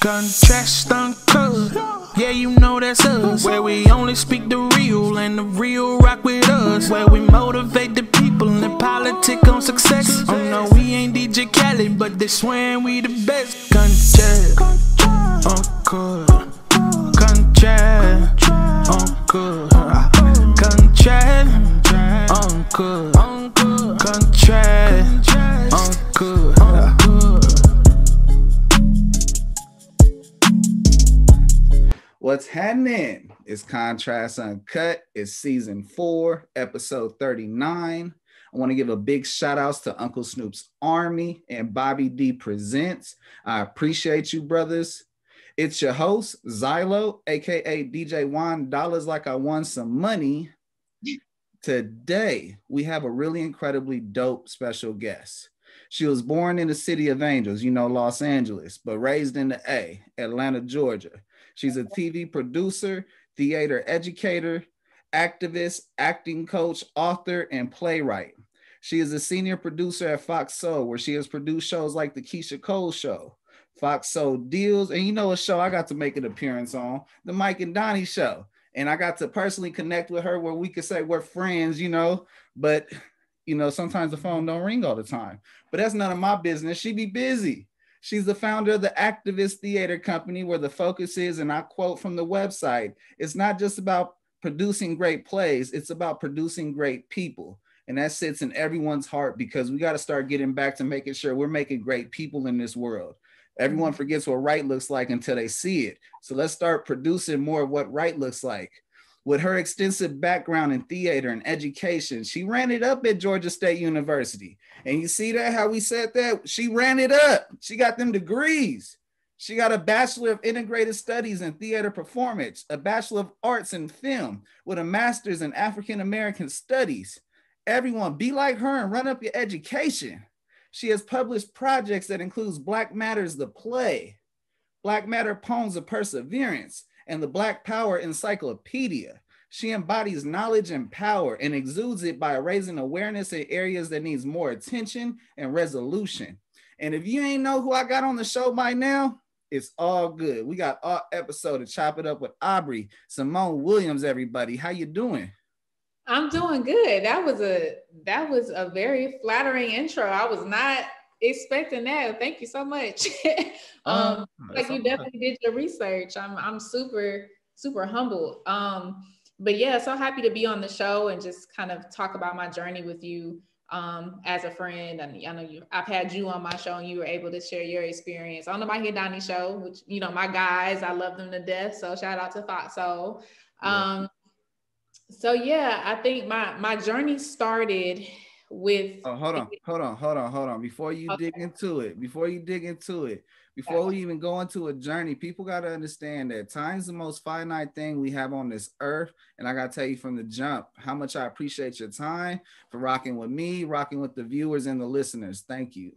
Contrast uncut. Yeah, you know that's us. Where we only speak the real and the real rock with us. Where we motivate the people and politic on success. Oh no, we ain't DJ Khaled, but they swearing we the best. Contrast uncut. Contrast uncut. Contrast uncut. Happening? It's Contrast Uncut. It's season four, episode 39. I want to give a big shout outs to Uncle Snoop's Army and Bobby D Presents. I appreciate you, brothers. It's your host, Xylo, aka DJ Juan Dollars Like I Won Some Money. Today, we have a really incredibly dope special guest. She was born in the city of angels, you know, Los Angeles, but raised in the A, Atlanta, Georgia. She's a TV producer, theater educator, activist, acting coach, author, and playwright. She is a senior producer at Fox Soul, where she has produced shows like The Keyshia Cole Show, Fox Soul Deals, and you know a show I got to make an appearance on, The Mike and Donnie Show. And I got to personally connect with her where we could say we're friends, you know, but you know, sometimes the phone don't ring all the time. But that's none of my business. She be busy. She's the founder of the Activist Theater Company, where the focus is, and I quote from the website, it's not just about producing great plays, it's about producing great people. And that sits in everyone's heart because we got to start getting back to making sure we're making great people in this world. Everyone mm-hmm. forgets what right looks like until they see it. So let's start producing more of what right looks like. With her extensive background in theater and education, she ran it up at Georgia State University. And you see that how we said that? She ran it up. She got them degrees. She got a Bachelor of Integrated Studies in Theater Performance, a Bachelor of Arts in Film, with a Master's in African American Studies. Everyone, be like her and run up your education. She has published projects that includes Black Matters, the play, Black Matter Poems of Perseverance, and the Black Power Encyclopedia. She embodies knowledge and power and exudes it by raising awareness in areas that needs more attention and resolution. And if you ain't know who I got on the show by now, it's all good. We got our episode to chop it up with Aubrey Simone Williams. Everybody, how you doing? I'm doing good. That was a that was a very flattering intro. I was not expecting that. Thank you so much. um, uh, like you definitely did your research. I'm I'm super super humbled. Um, but yeah, so happy to be on the show and just kind of talk about my journey with you um, as a friend. And I know you, I've had you on my show and you were able to share your experience on the Mike and Donnie show, which, you know, my guys, I love them to death. So shout out to Fox Soul. Um, yeah. So yeah, I think my, my journey started with. Oh, hold on, hold on, hold on, hold on. Before you okay. dig into it, before you dig into it, before we even go into a journey, people got to understand that time's the most finite thing we have on this earth. And I got to tell you from the jump how much I appreciate your time for rocking with me, rocking with the viewers and the listeners. Thank you.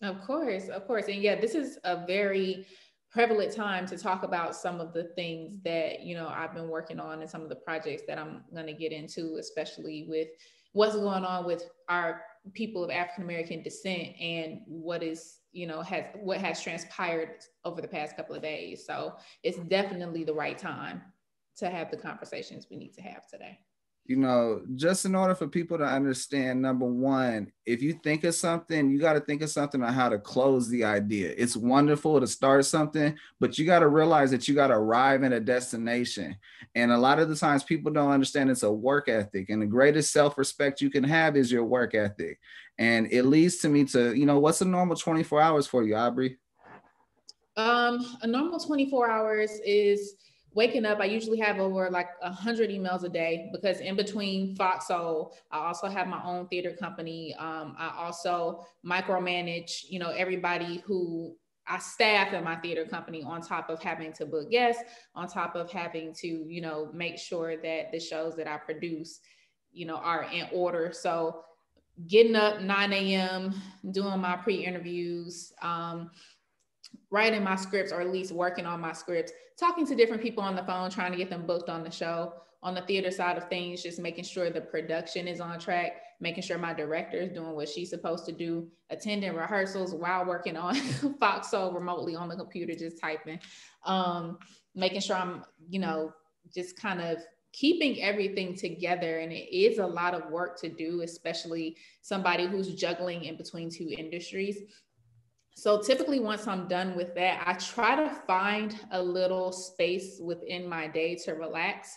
Of course, of course. And yeah, this is a very prevalent time to talk about some of the things that, you know, I've been working on and some of the projects that I'm going to get into, especially with what's going on with our people of African American descent and what is you know has what has transpired over the past couple of days. So it's definitely the right time to have the conversations we need to have today you know just in order for people to understand number one if you think of something you got to think of something on how to close the idea. It's wonderful to start something but you got to realize that you got to arrive at a destination. And a lot of the times people don't understand it's a work ethic and the greatest self-respect you can have is your work ethic. And it leads to me to you know what's a normal 24 hours for you aubrey? Um a normal 24 hours is waking up i usually have over like 100 emails a day because in between fox soul i also have my own theater company um, i also micromanage you know everybody who I staff at my theater company on top of having to book guests, on top of having to, you know, make sure that the shows that I produce, you know, are in order. So getting up 9 a.m., doing my pre-interviews, um, writing my scripts or at least working on my scripts, talking to different people on the phone, trying to get them booked on the show. on the theater side of things, just making sure the production is on track, making sure my director is doing what she's supposed to do, attending rehearsals while working on Fox Soul remotely on the computer, just typing, um, making sure I'm, you know, just kind of keeping everything together. And it is a lot of work to do, especially somebody who's juggling in between two industries. So typically, once I'm done with that, I try to find a little space within my day to relax.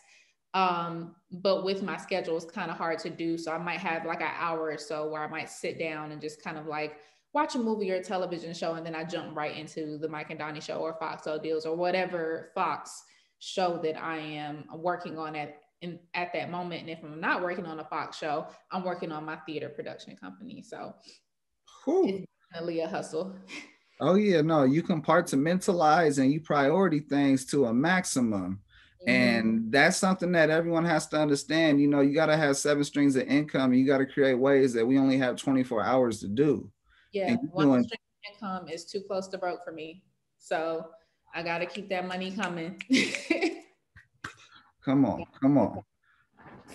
Um, but with my schedule, it's kind of hard to do. So I might have like an hour or so where I might sit down and just kind of like watch a movie or a television show, and then I jump right into the Mike and Donnie show or Fox Deals or whatever Fox show that I am working on at in, at that moment. And if I'm not working on a Fox show, I'm working on my theater production company. So it's definitely a hustle. Oh yeah, no, you compartmentalize and you priority things to a maximum. Mm-hmm. And that's something that everyone has to understand. You know, you got to have seven streams of income. you got to create ways that we only have 24 hours to do. Yeah, one doing- stream of income is too close to broke for me. So I got to keep that money coming. come on, come on.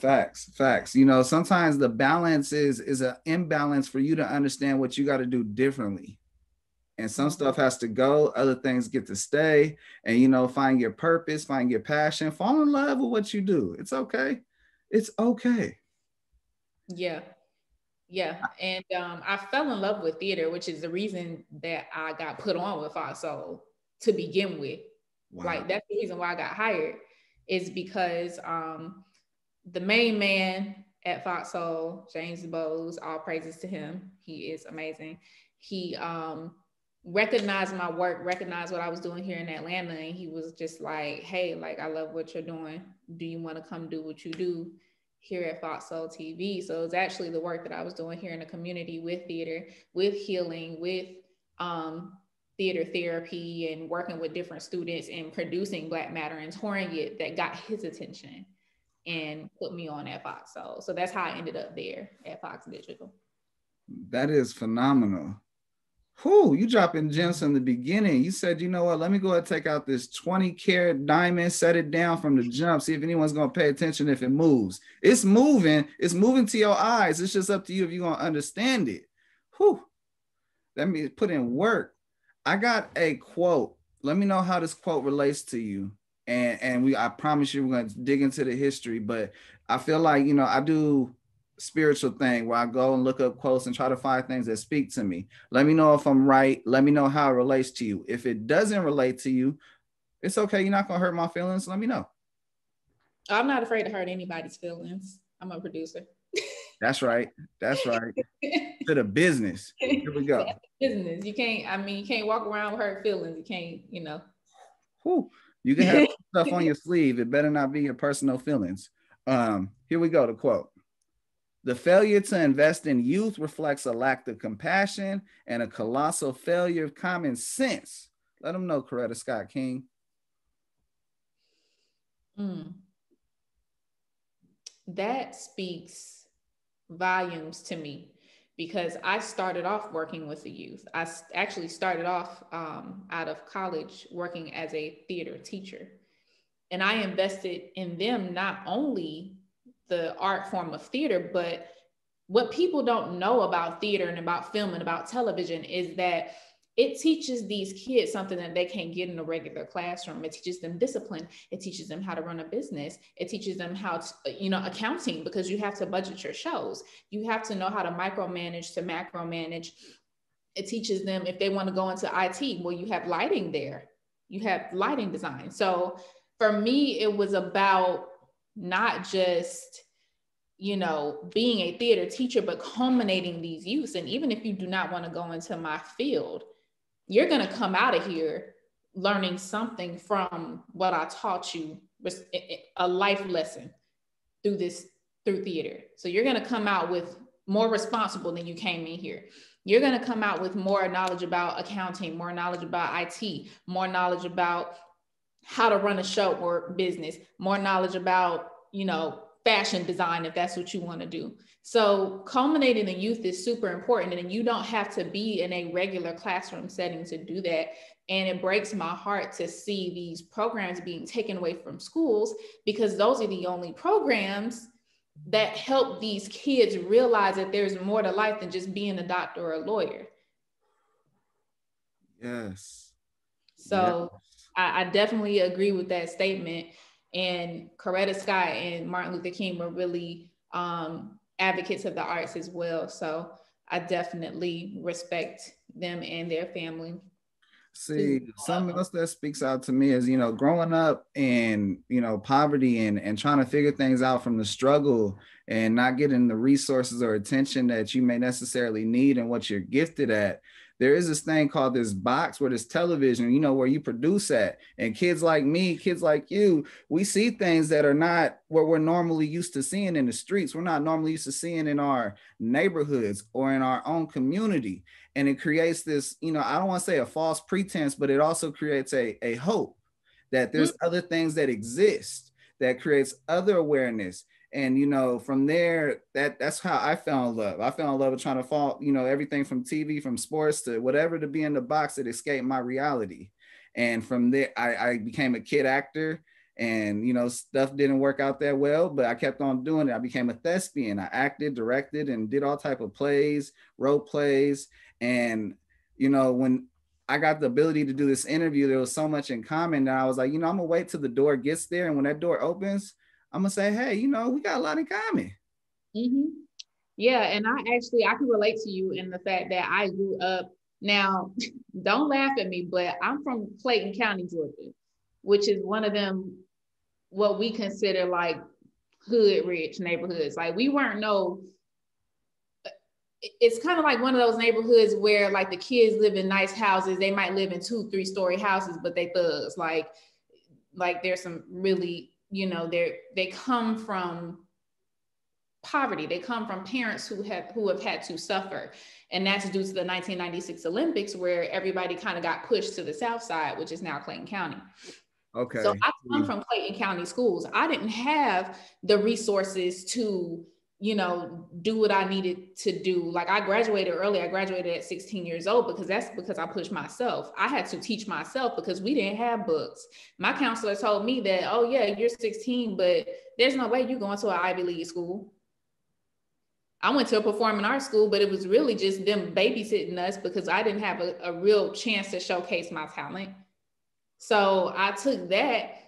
Facts, facts. You know, sometimes the balance is is an imbalance for you to understand what you got to do differently. And some stuff has to go, other things get to stay. And you know, find your purpose, find your passion, fall in love with what you do. It's okay. It's okay. Yeah. Yeah. And um, I fell in love with theater, which is the reason that I got put on with Fox Soul to begin with. Wow. Like that's the reason why I got hired is because um, the main man at Fox Soul, James DuBose, all praises to him. He is amazing. He um, recognized my work, recognized what I was doing here in Atlanta, and he was just like, "Hey, like I love what you're doing. Do you want to come do what you do?" here at Fox Soul TV. So it's actually the work that I was doing here in the community with theater, with healing, with um, theater therapy and working with different students and producing Black Matter and touring it that got his attention and put me on at Fox. So, so that's how I ended up there at Fox Digital. That is phenomenal. Whew, you dropping gems from the beginning. You said, you know what, let me go ahead and take out this 20 karat diamond, set it down from the jump, see if anyone's gonna pay attention if it moves. It's moving, it's moving to your eyes. It's just up to you if you're gonna understand it. Whew. That means put in work. I got a quote. Let me know how this quote relates to you. And and we I promise you we're going to dig into the history, but I feel like, you know, I do spiritual thing where I go and look up quotes and try to find things that speak to me. Let me know if I'm right. Let me know how it relates to you. If it doesn't relate to you, it's okay. You're not going to hurt my feelings. Let me know. I'm not afraid to hurt anybody's feelings. I'm a producer. That's right. That's right. to the business. Here we go. Business. You can't, I mean, you can't walk around with hurt feelings. You can't, you know. Whew. You can have stuff on your sleeve. It better not be your personal feelings. Um, here we go. The quote. The failure to invest in youth reflects a lack of compassion and a colossal failure of common sense. Let them know, Coretta Scott King. Mm. That speaks volumes to me because I started off working with the youth. I actually started off um, out of college working as a theater teacher. And I invested in them not only the art form of theater, but what people don't know about theater and about film and about television is that it teaches these kids something that they can't get in a regular classroom. It teaches them discipline. It teaches them how to run a business. It teaches them how to, you know, accounting because you have to budget your shows. You have to know how to micromanage to macro manage. It teaches them if they want to go into IT, well, you have lighting there. You have lighting design. So for me, it was about not just you know, being a theater teacher, but culminating these youths. And even if you do not want to go into my field, you're going to come out of here learning something from what I taught you, a life lesson through this, through theater. So you're going to come out with more responsible than you came in here. You're going to come out with more knowledge about accounting, more knowledge about IT, more knowledge about how to run a show or business, more knowledge about, you know, fashion design if that's what you want to do. So culminating in youth is super important and you don't have to be in a regular classroom setting to do that. And it breaks my heart to see these programs being taken away from schools because those are the only programs that help these kids realize that there's more to life than just being a doctor or a lawyer. Yes. So yes. I, I, definitely agree with that statement. And Coretta Scott and Martin Luther King were really um, advocates of the arts as well. So I definitely respect them and their family. See, something else that speaks out to me is, you know, growing up in, you know, poverty and, and trying to figure things out from the struggle and not getting the resources or attention that you may necessarily need and what you're gifted at there is this thing called this box where this television, you know, where you produce at. And kids like me, kids like you, we see things that are not what we're normally used to seeing in the streets. We're not normally used to seeing in our neighborhoods or in our own community. And it creates this, you know, I don't want to say a false pretense, but it also creates a, a hope that there's mm-hmm. other things that exist that creates other awareness and you know from there that that's how i fell in love. I fell in love with trying to fall you know everything from tv from sports to whatever to be in the box that escaped my reality. And from there i, I became a kid actor and you know stuff didn't work out that well but i kept on doing it. I became a thespian. I acted directed and did all type of plays role plays. And you know when I got the ability to do this interview. There was so much in common that I was like, you know, I'm gonna wait till the door gets there, and when that door opens, I'm gonna say, hey, you know, we got a lot in common. Mm-hmm. Yeah, and I actually I can relate to you in the fact that I grew up. Now, don't laugh at me, but I'm from Clayton County, Georgia, which is one of them what we consider like hood rich neighborhoods. Like we weren't no it's kind of like one of those neighborhoods where like the kids live in nice houses. They might live in two, three story houses, but they thugs. Like, like there's some really you know they they come from poverty. They come from parents who have who have had to suffer. And that's due to the 1996 olympics where everybody kind of got pushed to the south side which is now clayton county. Okay. So i come from clayton county schools. I didn't have the resources to you know, do what I needed to do. Like I graduated early. I graduated at 16 years old because that's because I pushed myself. I had to teach myself because we didn't have books. My counselor told me that, oh yeah, you're 16, but there's no way you're going to an Ivy League school. I went to a performing arts school, but it was really just them babysitting us because I didn't have a, a real chance to showcase my talent. So I took that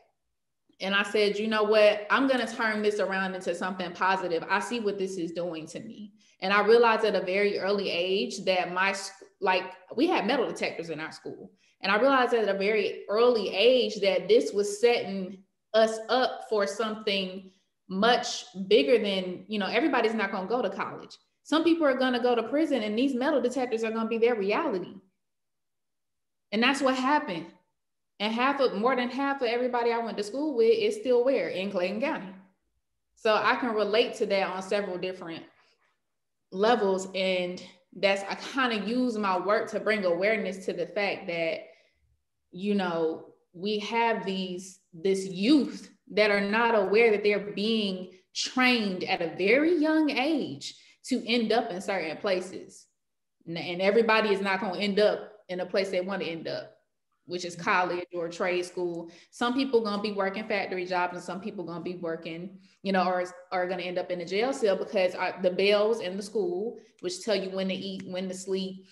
and I said, you know what? I'm going to turn this around into something positive. I see what this is doing to me. And I realized at a very early age that my, like, we had metal detectors in our school. And I realized at a very early age that this was setting us up for something much bigger than, you know, everybody's not going to go to college. Some people are going to go to prison, and these metal detectors are going to be their reality. And that's what happened. And half of more than half of everybody I went to school with is still where in Clayton County. So I can relate to that on several different levels. And that's I kind of use my work to bring awareness to the fact that, you know, we have these this youth that are not aware that they're being trained at a very young age to end up in certain places. And everybody is not going to end up in a place they want to end up which is college or trade school. Some people gonna be working factory jobs, and some people gonna be working, you know, or are gonna end up in a jail cell because the bells in the school, which tell you when to eat, when to sleep,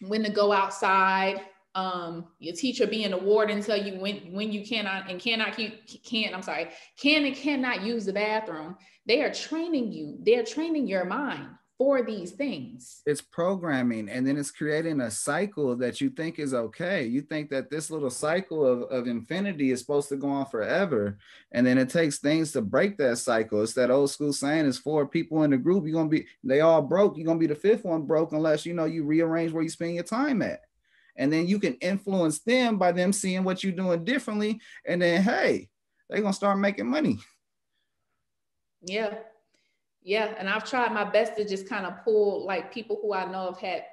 when to go outside. Um, your teacher being a warden tell you when when you cannot and cannot can't I'm sorry can and cannot use the bathroom. They are training you. They are training your mind for these things. It's programming and then it's creating a cycle that you think is okay. You think that this little cycle of, of infinity is supposed to go on forever. And then it takes things to break that cycle. It's that old school saying is four people in the group, you're gonna be they all broke, you're gonna be the fifth one broke unless you know you rearrange where you spend your time at. And then you can influence them by them seeing what you're doing differently. And then hey, they're gonna start making money. Yeah, yeah and i've tried my best to just kind of pull like people who i know have had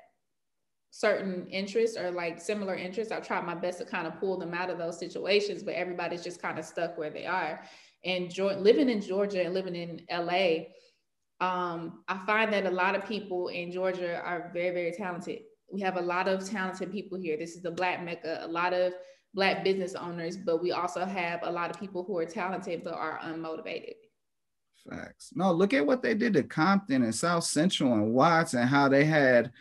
certain interests or like similar interests i've tried my best to kind of pull them out of those situations but everybody's just kind of stuck where they are And living in Georgia and living in LA, um, I find that a lot of people in Georgia are very, very talented. We have a lot of talented people here. This is the Black Mecca, a lot of Black business owners, but we also have a lot of people who are talented but are unmotivated. Facts. No, look at what they did to Compton and South Central and Watts and how they had,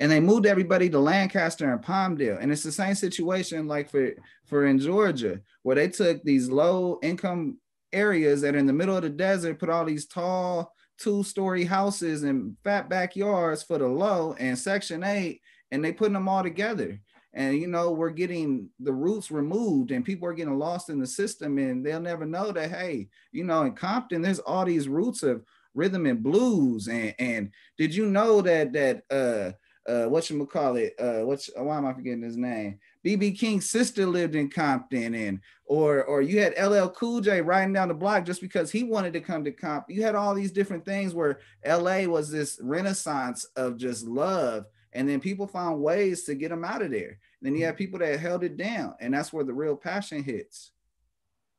and they moved everybody to Lancaster and Palmdale. And it's the same situation like for for in Georgia, where they took these low income areas that are in the middle of the desert, put all these tall two story houses and fat backyards for the low and Section Eight, and they putting them all together and you know we're getting the roots removed and people are getting lost in the system and they'll never know that hey you know in compton there's all these roots of rhythm and blues. And and did you know that that uh uh what you call it uh what's why am i forgetting his name? Bb king's sister lived in compton and or or you had ll cool j riding down the block just because he wanted to come to compton you had all these different things where la was this renaissance of just love and then people found ways to get them out of there. Then you mm. have people that held it down, and that's where the real passion hits.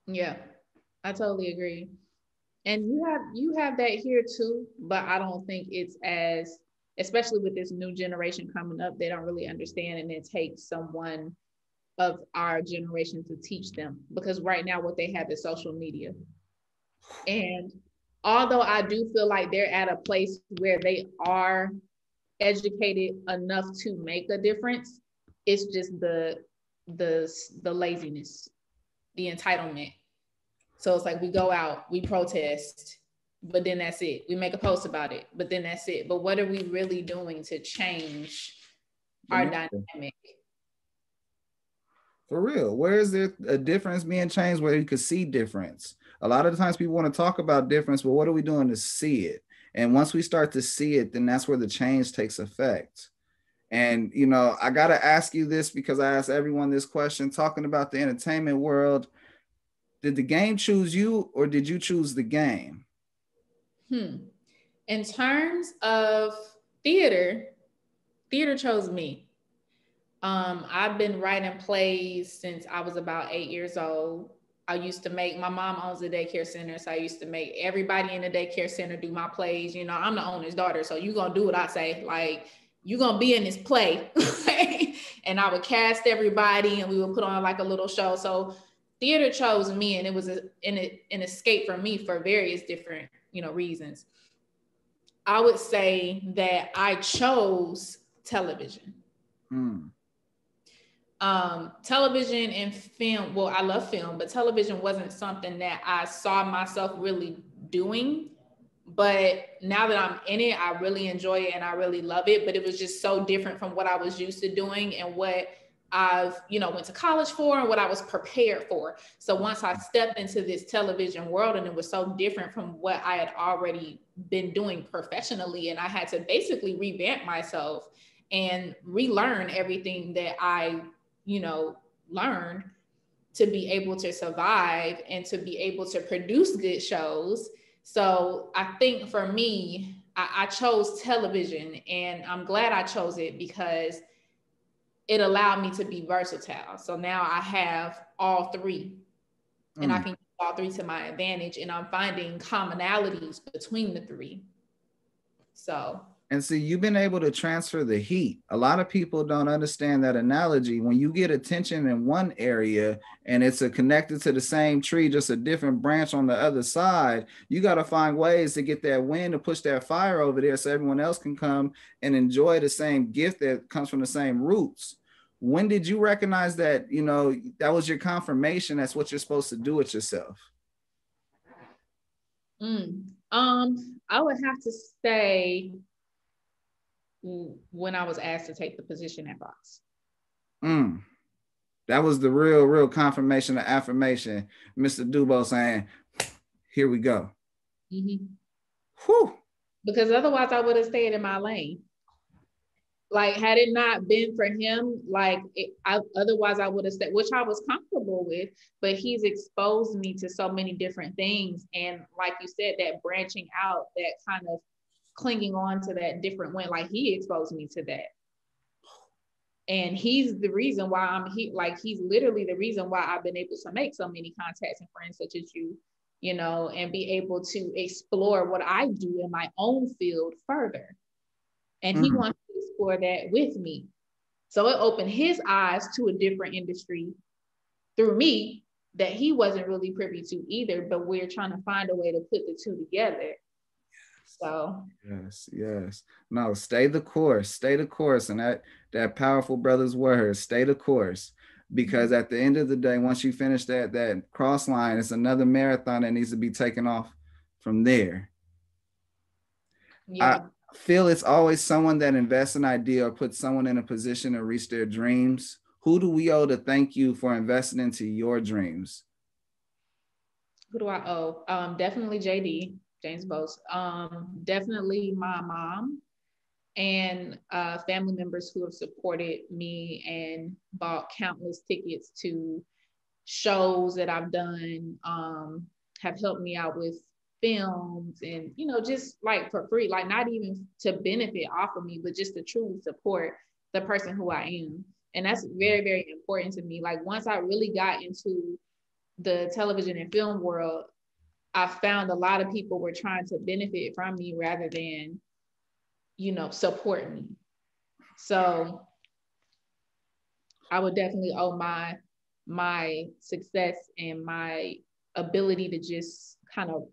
Yeah, I totally agree. And you have you have that here too, but I don't think it's as especially with this new generation coming up, they don't really understand and it takes someone of our generation to teach them because right now what they have is social media. And although I do feel like they're at a place where they are educated enough to make a difference. It's just the the the laziness, the entitlement. So it's like we go out, we protest, but then that's it. We make a post about it, but then that's it. But what are we really doing to change our dynamic? For real, where is there a difference being changed where you could see difference? A lot of the times people want to talk about difference, but what are we doing to see it? And once we start to see it, then that's where the change takes effect. And, you know, I got to ask you this because I ask everyone this question talking about the entertainment world. Did the game choose you or did you choose the game? Hmm. In terms of theater, theater chose me. Um, I've been writing plays since I was about eight years old. I used to make my mom owns a daycare center, so I used to make everybody in the daycare center do my plays. You know, I'm the owner's daughter, so you gonna do what I say. Like you gonna be in this play, and I would cast everybody, and we would put on like a little show. So theater chose me, and it was a, an, an escape for me for various different you know reasons. I would say that I chose television. Mm um, television and film. Well, I love film, but television wasn't something that I saw myself really doing. But now that I'm in it, I really enjoy it and I really love it. But it was just so different from what I was used to doing and what I've, you know, went to college for and what I was prepared for. So once I stepped into this television world and it was so different from what I had already been doing professionally, and I had to basically revamp myself and relearn everything that I you know, learn to be able to survive and to be able to produce good shows. So I think for me, I, I, chose television and I'm glad I chose it because it allowed me to be versatile. So now I have all three mm. and I mm. can use all three to my advantage and I'm finding commonalities between the three. So and see, you've been able to transfer the heat. A lot of people don't understand that analogy. When you get attention in one area and it's connected to the same tree, just a different branch on the other side, you got to find ways to get that wind to push that fire over there so everyone else can come and enjoy the same gift that comes from the same roots. When did you recognize that, you know, that was your confirmation? That's what you're supposed to do with yourself. Mm, um, I would have to say when I was asked to take the position at Fox. Mm. That was the real, real confirmation of affirmation. Mr. DuBose saying, here we go. Mm-hmm. Whew. Because otherwise I would have stayed in my lane. Like had it not been for him, like it, I, otherwise I would have stayed, which I was comfortable with. But he's exposed me to so many different things, and like you said, that branching out, that kind of clinging on to that different way. Like he exposed me to that. And he's the reason why I'm he like he's literally the reason why I've been able to make so many contacts and friends such as you, you know, and be able to explore what I do in my own field further. And mm-hmm. he wants to explore that with me. So it opened his eyes to a different industry through me that he wasn't really privy to either, but we're trying to find a way to put the two together. So yes, yes. No, stay the course, stay the course. And that that powerful brother's word, stay the course. Because mm-hmm. at the end of the day, once you finish that that cross line, it's another marathon that needs to be taken off from there. Yeah. I feel it's always someone that invests an idea or puts someone in a position to reach their dreams who do we owe to thank you for investing into your dreams? Who do I owe? Um, definitely JD, James DuBose. Um, definitely my mom and uh, family members who have supported me and bought countless tickets to shows that I've done, um, have helped me out with films and, you know, just like for free, like not even to benefit off of me, but just to truly support the person who I am and that's very very important to me like once i really got into the television and film world i found a lot of people were trying to benefit from me rather than you know support me so i would definitely owe my my success and my ability to just kind of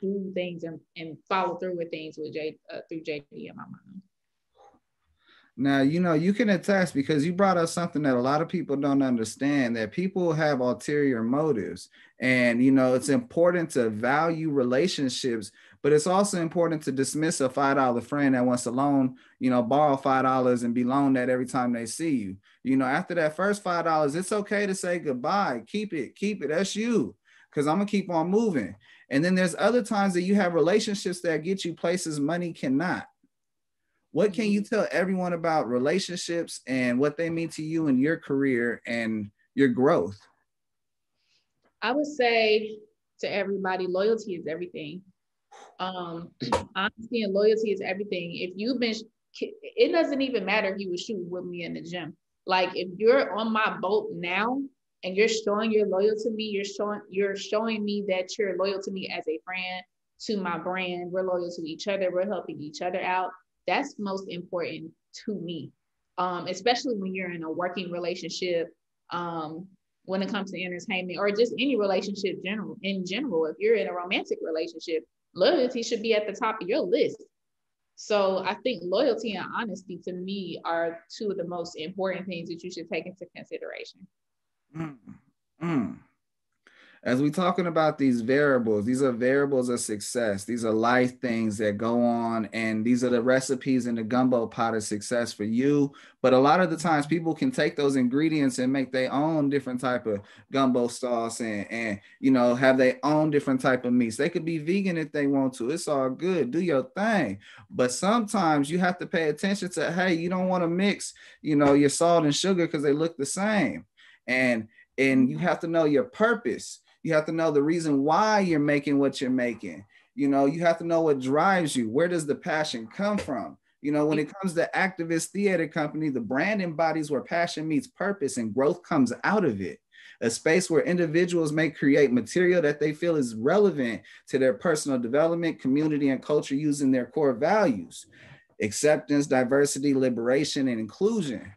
do things and, and follow through with things with J uh, through JD and my mom. Now, you know, you can attest because you brought up something that a lot of people don't understand that people have ulterior motives. And, you know, it's important to value relationships, but it's also important to dismiss a $5 friend that wants to loan, you know, borrow $5 and be loaned that every time they see you. You know, after that first $5, it's okay to say goodbye. Keep it, keep it. That's you. Cause I'm gonna keep on moving. And then there's other times that you have relationships that get you places money cannot what can you tell everyone about relationships and what they mean to you in your career and your growth? I would say to everybody, loyalty is everything. Um, honesty and loyalty is everything. If you've been, it doesn't even matter if you were shooting with me in the gym. Like if you're on my boat now and you're showing you're loyal to me, you're showing you're showing me that you're loyal to me as a friend, to my brand. We're loyal to each other. We're helping each other out that's most important to me, um, especially when you're in a working relationship. Um, when it comes to entertainment or just any relationship general in general, if you're in a romantic relationship, loyalty should be at the top of your list. So I think loyalty and honesty to me are two of the most important things that you should take into consideration. Mm, mm as we talking about these variables these are variables of success. These are life things that go on and these are the recipes in the gumbo pot of success for you. But a lot of the times people can take those ingredients and make their own different type of gumbo sauce and, and you know have their own different type of meats. They could be vegan if they want to. It's all good. Do your thing. But sometimes you have to pay attention to hey you don't want to mix you know your salt and sugar because they look the same. And and you have to know your purpose you have to know the reason why you're making what you're making. You know, you have to know what drives you. Where does the passion come from? You know, when it comes to activist theater company, the brand embodies where passion meets purpose and growth comes out of it. A space where individuals may create material that they feel is relevant to their personal development, community, and culture using their core values acceptance, diversity, liberation, and inclusion.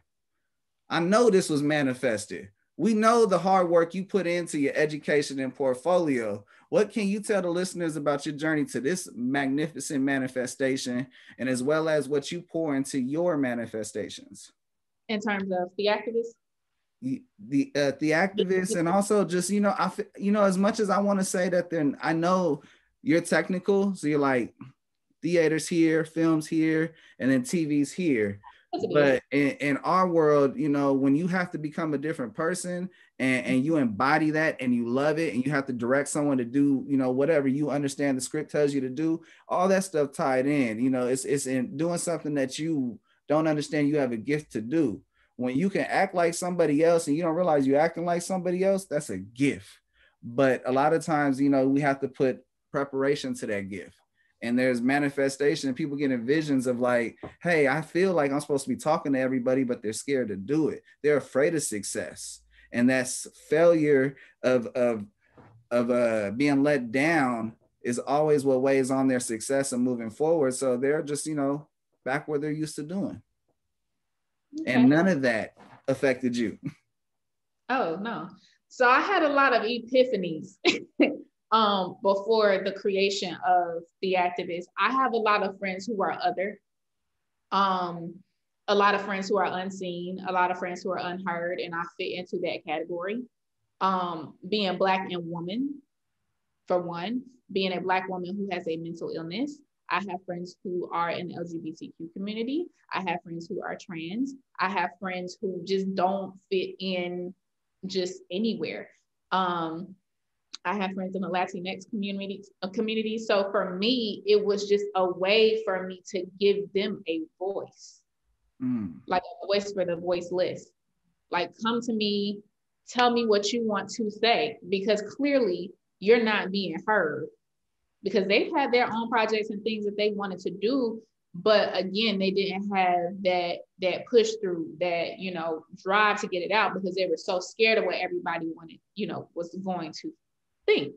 I know this was manifested we know the hard work you put into your education and portfolio. What can you tell the listeners about your journey to this magnificent manifestation and as well as what you pour into your manifestations? In terms of the activists? The the, uh, the activists and also just you know I you know as much as I want to say that then I know you're technical so you're like theaters here films here and then TV's here but in, in, our world you know when you have to become a different person and, and you embody that and you love it and you have to direct someone to do you know whatever you understand the script tells you to do all that stuff tied in you know it's it's in doing something that you don't understand you have a gift to do. When you can act like somebody else and you don't realize you're acting like somebody else that's a gift. But a lot of times you know we have to put preparation to that gift and there's manifestation and people getting visions of like hey i feel like i'm supposed to be talking to everybody but they're scared to do it they're afraid of success and that's failure of of of uh being let down is always what weighs on their success and moving forward. So they're just, you know, back where they're used to doing. Okay. And none of that affected you. Oh no. So I had a lot of epiphanies um before the creation of the activist. I have a lot of friends who are other. Um a lot of friends who are unseen, a lot of friends who are unheard, and I fit into that category. Um, being Black and woman, for one, being a Black woman who has a mental illness. I have friends who are in the LGBTQ community. I have friends who are trans. I have friends who just don't fit in just anywhere. Um, I have friends in the Latinx community, uh, community. So for me, it was just a way for me to give them a voice mm. like a voice for the voiceless. Like, come to me, tell me what you want to say, because clearly you're not being heard. Because they've had their own projects and things that they wanted to do, but again, they didn't have that that push through, that you know, drive to get it out because they were so scared of what everybody wanted, you know, was going to think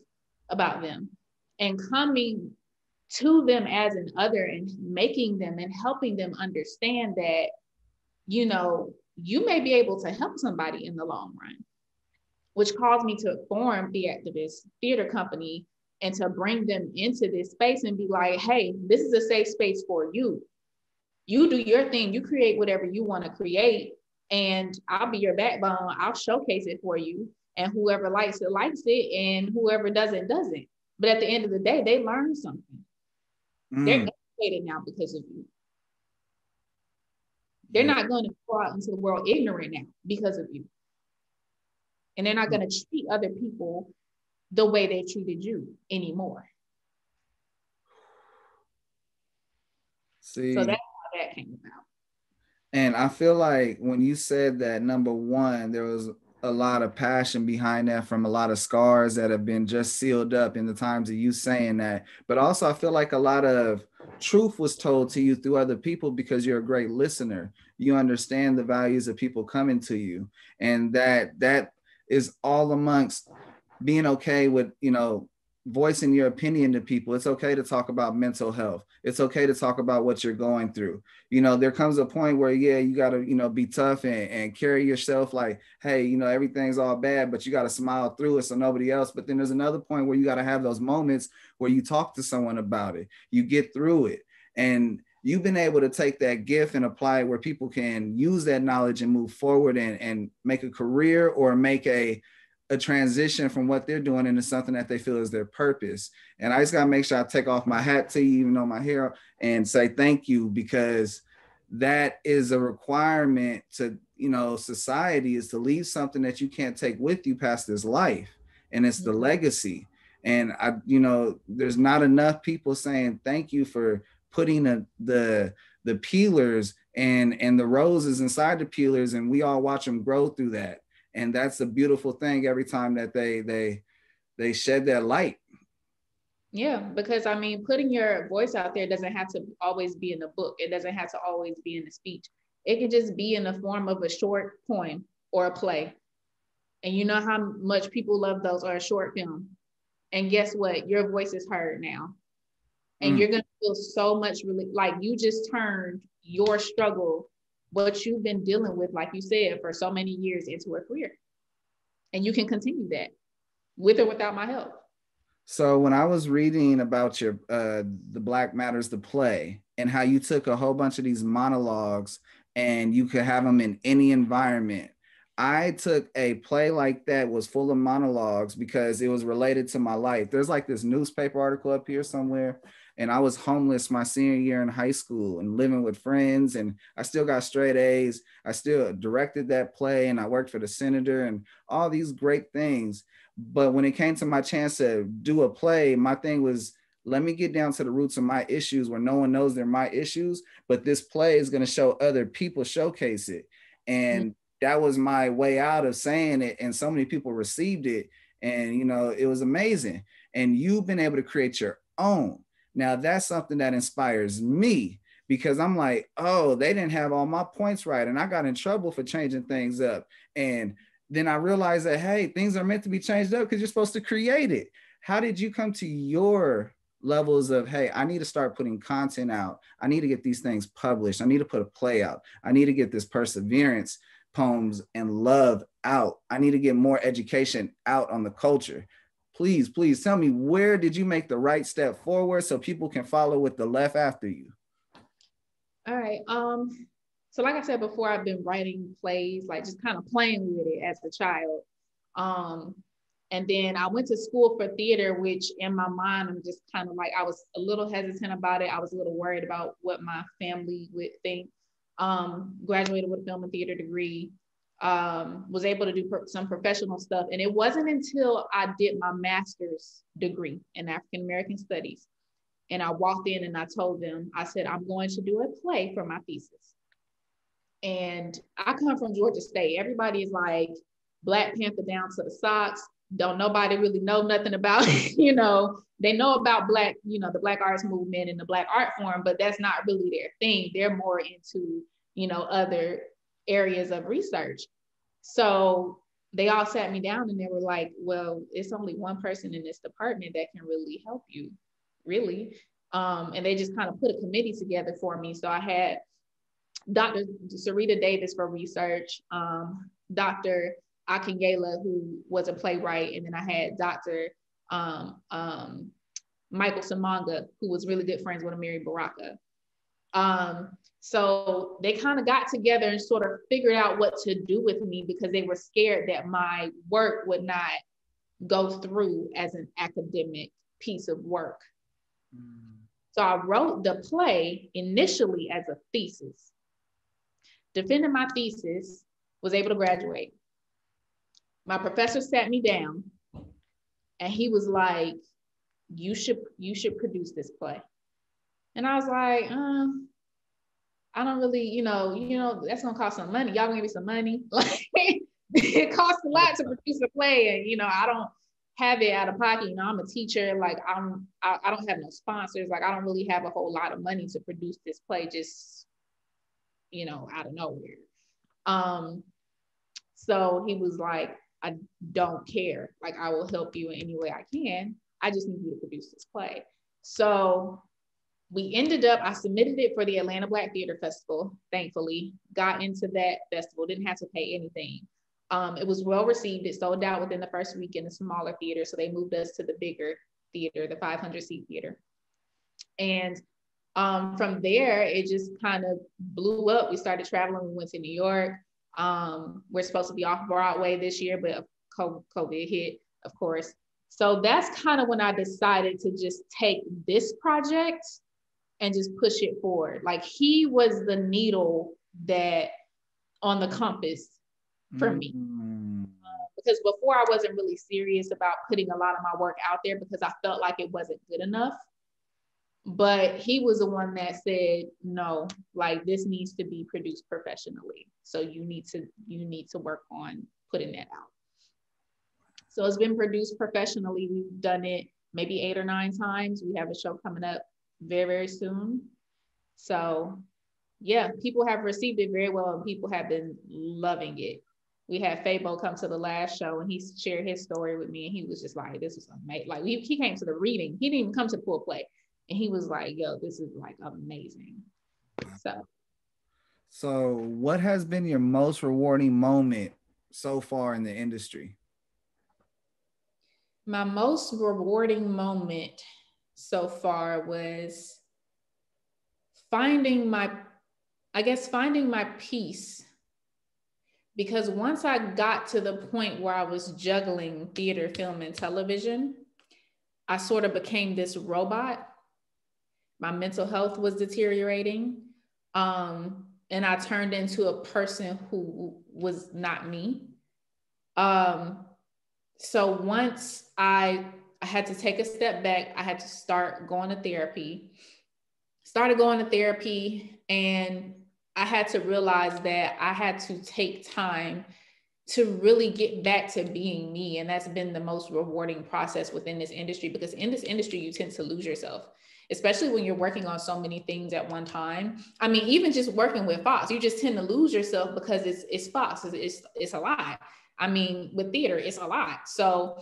about them. And coming to them as an other and making them and helping them understand that, you know, you may be able to help somebody in the long run, which caused me to form the activist theater company and to bring them into this space and be like, hey, this is a safe space for you. You do your thing, you create whatever you want to create, and I'll be your backbone. I'll showcase it for you. And whoever likes it, likes it, and whoever doesn't, doesn't. But at the end of the day, they learn something. Mm. They're educated now because of you. They're yeah. not going to go out into the world ignorant now because of you. And they're not going to treat other people the way they treated you anymore. See, so that's how that came about. And I feel like when you said that, number one, there was a lot of passion behind that from a lot of scars that have been just sealed up in the times of you saying that. But also, I feel like a lot of truth was told to you through other people because you're a great listener. You understand the values of people coming to you, and that that is all amongst being okay with you know voicing your opinion to people. It's okay to talk about mental health. It's okay to talk about what you're going through. You know, there comes a point where, yeah, you got to, you know, be tough and, and carry yourself like, hey, you know, everything's all bad, but you got to smile through it so nobody else. But then there's another point where you got to have those moments where you talk to someone about it, you get through it. And you've been able to take that gift and apply it where people can use that knowledge and move forward and, and make a career or make a, a transition from what they're doing into something that they feel is their purpose. And I just gotta make sure I take off my hat to you, even though my hair, and say thank you because that is a requirement to you know society is to leave something that you can't take with you past this life, and it's the mm-hmm. legacy. And I, you know, there's not enough people saying thank you for putting a, the the peelers and and the roses inside the peelers, and we all watch them grow through that and that's a beautiful thing every time that they they they shed that light. Yeah because i mean putting your voice out there doesn't have to always be in a book. It doesn't have to always be in a speech. It can just be in the form of a short poem or a play. And you know how much people love those or a short film. And guess what? Your voice is heard now. And mm. you're going to feel so much really like you just turned your struggle what you've been dealing with, like you said, for so many years into a career. And you can continue that with or without my help. So when I was reading about your uh the Black Matters the play and how you took a whole bunch of these monologues and you could have them in any environment. I took a play like that was full of monologues because it was related to my life. There's like this newspaper article up here somewhere and I was homeless my senior year in high school and living with friends and I still got straight A's. I still directed that play and I worked for the senator and all these great things. But when it came to my chance to do a play, my thing was let me get down to the roots of my issues where no one knows they're my issues, but this play is going to show other people showcase it. And mm-hmm. that was my way out of saying it and so many people received it and you know, it was amazing. And you've been able to create your own now that's something that inspires me because I'm like, oh, they didn't have all my points right. And I got in trouble for changing things up. And then I realized that hey, things are meant to be changed up because you're supposed to create it. How did you come to your levels of hey i need to start putting content out i need to get these things published i need to put a play out i need to get this perseverance poems and love out i need to get more education out on the culture please please tell me where did you make the right step forward so people can follow with the left after you all right um so like i said before i've been writing plays like just kind of playing with it as a child um and then I went to school for theater, which in my mind, I'm just kind of like, I was a little hesitant about it. I was a little worried about what my family would think. Um, graduated with a film and theater degree, um, was able to do pro- some professional stuff. And it wasn't until I did my master's degree in African American Studies. And I walked in and I told them, I said, I'm going to do a play for my thesis. And I come from Georgia State. Everybody is like, Black Panther down to the socks don't nobody really know nothing about you know they know about black you know the black arts movement and the black art form but that's not really their thing they're more into you know other areas of research so they all sat me down and they were like well it's only one person in this department that can really help you really um, and they just kind of put a committee together for me so i had dr sarita davis for research um, dr Akingela, who was a playwright, and then I had Dr. Um, um, Michael Simanga, who was really good friends with Amiri Baraka. Um, so they kind of got together and sort of figured out what to do with me because they were scared that my work would not go through as an academic piece of work. Mm. So I wrote the play initially as a thesis. Defended my thesis, was able to graduate my professor sat me down and he was like, you should, you should produce this play. And I was like, um, I don't really, you know, you know, that's gonna cost some money. Y'all gonna give me some money. Like it costs a lot to produce a play. And you know, I don't have it out of pocket. You know, I'm a teacher, like I'm I, I don't have no sponsors, like I don't really have a whole lot of money to produce this play just, you know, out of nowhere. Um, so he was like, I don't care. Like I will help you in any way I can. I just need you to produce this play. So we ended up, I submitted it for the Atlanta Black Theater Festival, thankfully, got into that festival, didn't have to pay anything. Um, it was well received. It sold out within the first week in a smaller theater. So they moved us to the bigger theater, the 500 seat theater. And um, from there, it just kind of blew up. We started traveling. We went to New York. Um, we're supposed to be off Broadway this year, but COVID hit, of course. So that's kind of when I decided to just take this project and just push it forward. Like he was the needle that on the compass for mm-hmm. me. Uh, because before I wasn't really serious about putting a lot of my work out there because I felt like it wasn't good enough but he was the one that said no like this needs to be produced professionally so you need to you need to work on putting that out so it's been produced professionally we've done it maybe eight or nine times we have a show coming up very very soon. So yeah people have received it very well and people have been loving it. We had Fabo come to the last show and he shared his story with me and he was just like this was amazing like he, he came to the reading. He didn't even come to the full play. And he was like, yo, this is like amazing. So. So what has been your most rewarding moment so far in the industry? My most rewarding moment so far was finding my I guess finding my peace because once I got to the point where I was juggling theater, film, and television, I sort of became this robot my mental health was deteriorating. Um, and I turned into a person who was not me. Um, so once I, I had to take a step back, I had to start going to therapy. Started going to therapy, and I had to realize that I had to take time to really get back to being me. And that's been the most rewarding process within this industry because in this industry, you tend to lose yourself especially when you're working on so many things at one time. I mean, even just working with Fox, you just tend to lose yourself because it's it's Fox, it's it's, a lot. I mean, with theater, it's a lot. So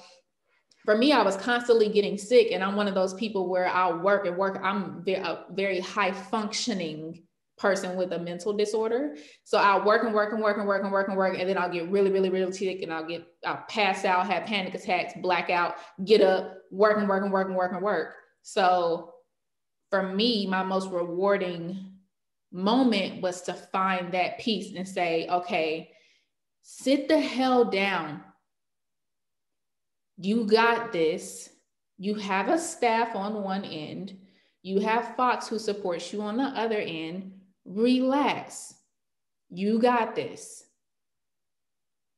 for me, I was constantly getting sick, and I'm one of those people where I'll work and work. I'm a very high functioning person with a mental disorder. So I'll work and work and work and work and work and work, and then I'll get really, really, really sick, and I'll get I'll pass out, have panic attacks, blackout, get up, work and work and work and work and work. So for me, my most rewarding moment was to find that peace and say, okay, sit the hell down. You got this. You have a staff on one end. You have Fox who supports you on the other end. Relax. You got this.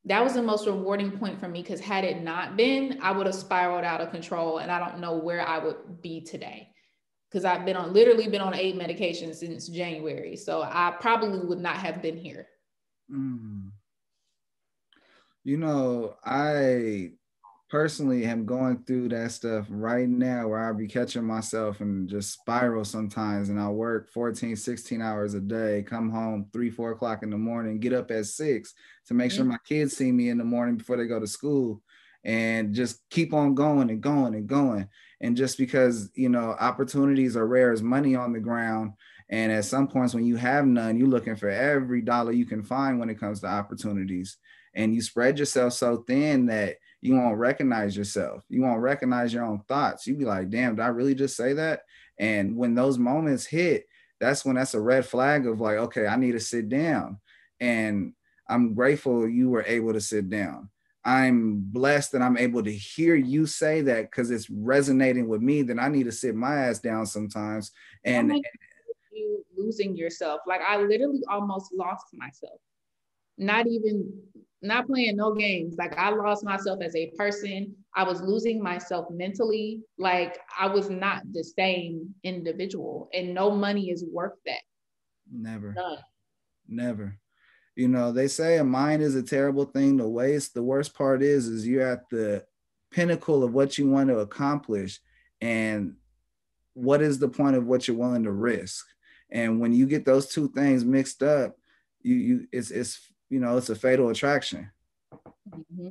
That was the most rewarding point for me because had it not been, I would have spiraled out of control and I don't know where I would be today because I've been on literally been on eight medications since January. So I probably would not have been here. Mm. You know, I personally am going through that stuff right now where I'll be catching myself and just spiral sometimes. And I work 14, 16 hours a day, come home three, four o'clock in the morning, get up at six to make sure my kids see me in the morning before they go to school and just keep on going and going and going. And just because, you know, opportunities are rare as money on the ground. And at some points when you have none, you're looking for every dollar you can find when it comes to opportunities. And you spread yourself so thin that you won't recognize yourself. You won't recognize your own thoughts. You'd be like, damn, did I really just say that? And when those moments hit, that's when that's a red flag of like, okay, I need to sit down. And I'm grateful you were able to sit down I'm blessed that I'm able to hear you say that because it's resonating with me. Then I need to sit my ass down sometimes. And you losing yourself. Like I literally almost lost myself. Not even not playing no games. Like I lost myself as a person. I was losing myself mentally. Like I was not the same individual. And no money is worth that. Never. None. Never you know they say a mind is a terrible thing to waste the worst part is is you're at the pinnacle of what you want to accomplish and what is the point of what you're willing to risk and when you get those two things mixed up you you it's it's you know it's a fatal attraction mm-hmm.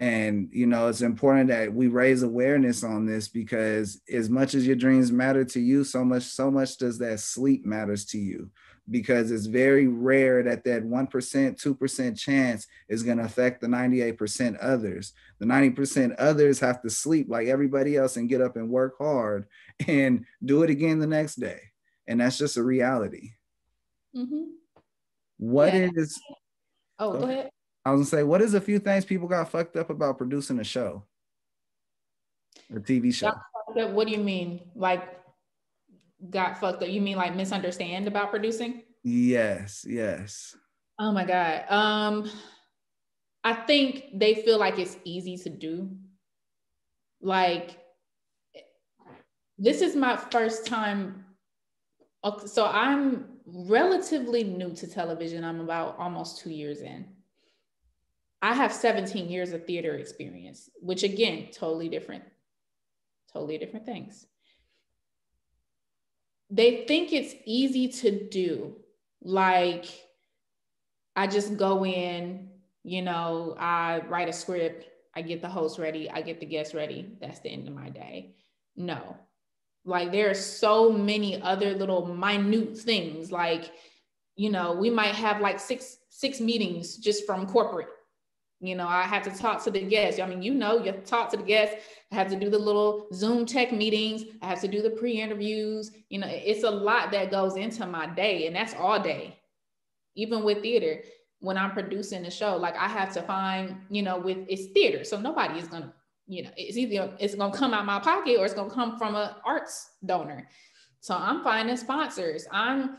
and you know it's important that we raise awareness on this because as much as your dreams matter to you so much so much does that sleep matters to you because it's very rare that that 1%, 2% chance is going to affect the 98% others. The 90% others have to sleep like everybody else and get up and work hard and do it again the next day. And that's just a reality. Mm-hmm. What yeah. is? Oh, go ahead. I was gonna say, what is a few things people got fucked up about producing a show, a TV show? What do you mean? Like got fucked up? You mean like misunderstand about producing? Yes, yes. Oh my God. Um, I think they feel like it's easy to do. Like, this is my first time. So I'm relatively new to television. I'm about almost two years in. I have 17 years of theater experience, which again, totally different, totally different things they think it's easy to do. Like, I just go in, you know, I write a script, I get the host ready, I get the guests ready. That's the end of my day. No. Like, there are so many other little minute things. Like, you know, we might have like six six meetings just from corporate you know, I have to talk to the guests. I mean, you know, you talk to the guests. I have to do the little Zoom tech meetings. I have to do the pre-interviews. You know, it's a lot that goes into my day, and that's all day. Even with theater, when I'm producing the show, like I have to find, you know, with it's theater, so nobody is gonna, you know, it's either it's gonna come out my pocket or it's gonna come from an arts donor. So I'm finding sponsors. I'm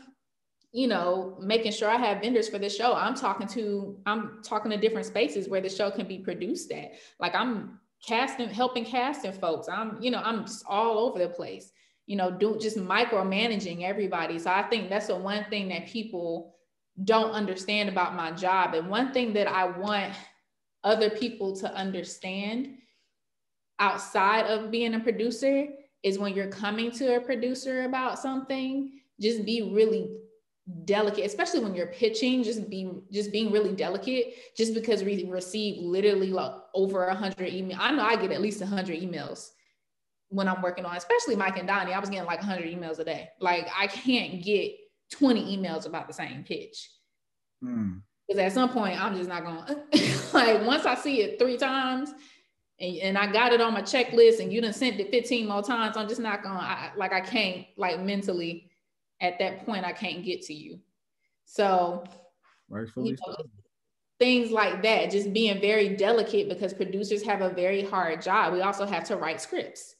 you know, making sure I have vendors for the show. I'm talking to, I'm talking to different spaces where the show can be produced at. Like I'm casting, helping casting folks. I'm, you know, I'm just all over the place, you know, do just micromanaging everybody. So I think that's the one thing that people don't understand about my job. And one thing that I want other people to understand outside of being a producer is when you're coming to a producer about something, just be really delicate, especially when you're pitching, just be just being really delicate, just because we receive literally like over a hundred emails. I know I get at least a hundred emails when I'm working on, especially Mike and Donnie. I was getting like 100 emails a day. Like I can't get 20 emails about the same pitch. Because mm. at some point, I'm just not gonna like once I see it three times and, and I got it on my checklist and you done sent it 15 more times, I'm just not going to like I can't like mentally at that point I can't get to you. So you know, so. things like that, just being very delicate because producers have a very hard job. We also have to write scripts.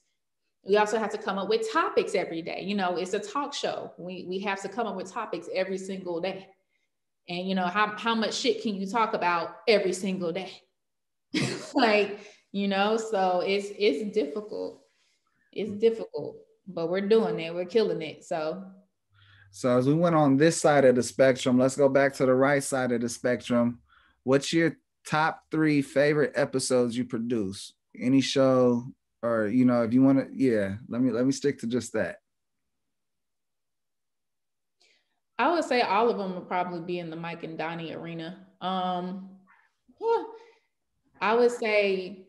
We also have to come up with topics every day. You know, it's a talk show. We we have to come up with topics every single day. And you know, how, how much shit can you talk about every single day? like, you know, so it's it's difficult. It's difficult, but we're doing it. We're killing it. So so as we went on this side of the spectrum, let's go back to the right side of the spectrum. What's your top three favorite episodes you produce? Any show, or you know, if you want to, yeah, let me let me stick to just that. I would say all of them would probably be in the Mike and Donnie arena. Um, yeah, I would say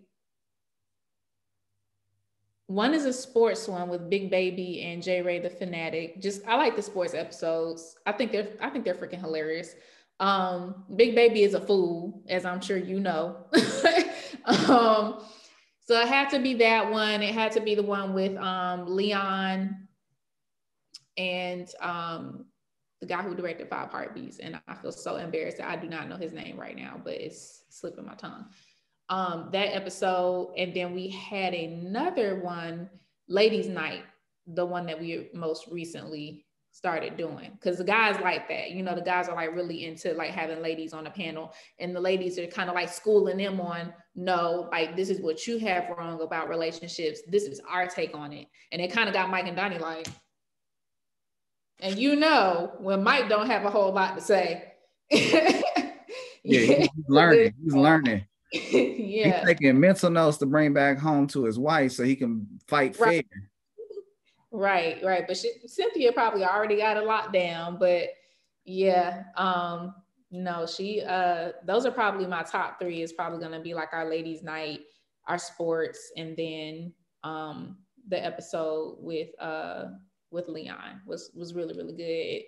one is a sports one with Big Baby and J Ray the Fanatic. Just I like the sports episodes. I think they're I think they're freaking hilarious. Um, Big Baby is a fool, as I'm sure you know. um, so it had to be that one. It had to be the one with um, Leon and um, the guy who directed Five Heartbeats. And I feel so embarrassed that I do not know his name right now, but it's slipping my tongue um, that episode. And then we had another one, Ladies Night, the one that we most recently started doing. Because the guys like that you know the guys are like really into like having ladies on the panel and the ladies are kind of like schooling them on no like this is what you have wrong about relationships this is our take on it. And it kind of got mike and donnie like and you know when mike don't have a whole lot to say. Yeah he's learning he's learning yeah. He's taking mental notes to bring back home to his wife so he can fight right. fair. Right, right. But she, Cynthia probably already got a lot down. But yeah, um, no, she uh those are probably my top three is probably gonna be like our ladies' night, our sports, and then um the episode with uh with Leon was was really, really good.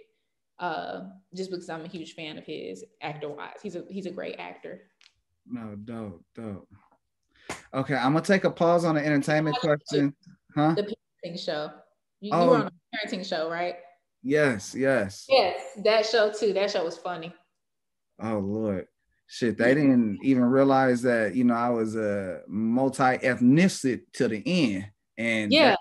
Uh just because I'm a huge fan of his actor wise. He's a he's a great actor. No, dope, dope. Okay, I'm gonna take a pause on the entertainment question. Huh? The parenting show. You, oh. you were oh. on a parenting show, right? Yes, yes. Yes, that show too. That show was funny. Oh Lord. Shit, they didn't even realize that, you know, I was a multi-ethnicity to the end. And yeah.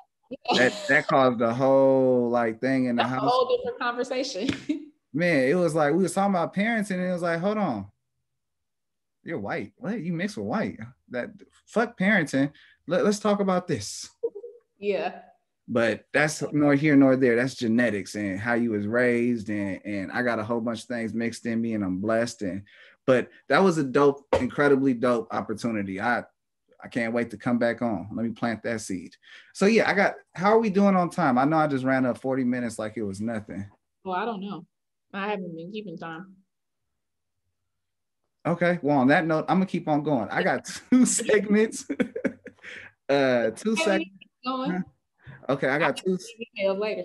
That, that, that caused a whole like thing in the That's house. A whole different conversation. Man, it was like we was talking about parents, and it was like, hold on, you're white. What? You mix with white? That fuck parenting. Let, let's talk about this. Yeah. But that's nor here nor there. That's genetics and how you was raised, and and I got a whole bunch of things mixed in me, and I'm blessed. And but that was a dope, incredibly dope opportunity. I I can't wait to come back on. Let me plant that seed. So yeah, I got. How are we doing on time? I know I just ran up 40 minutes like it was nothing. Well, I don't know. I haven't been keeping time. Okay. Well, on that note, I'm gonna keep on going. I got two segments. uh, two segments. Okay, I got two. Later.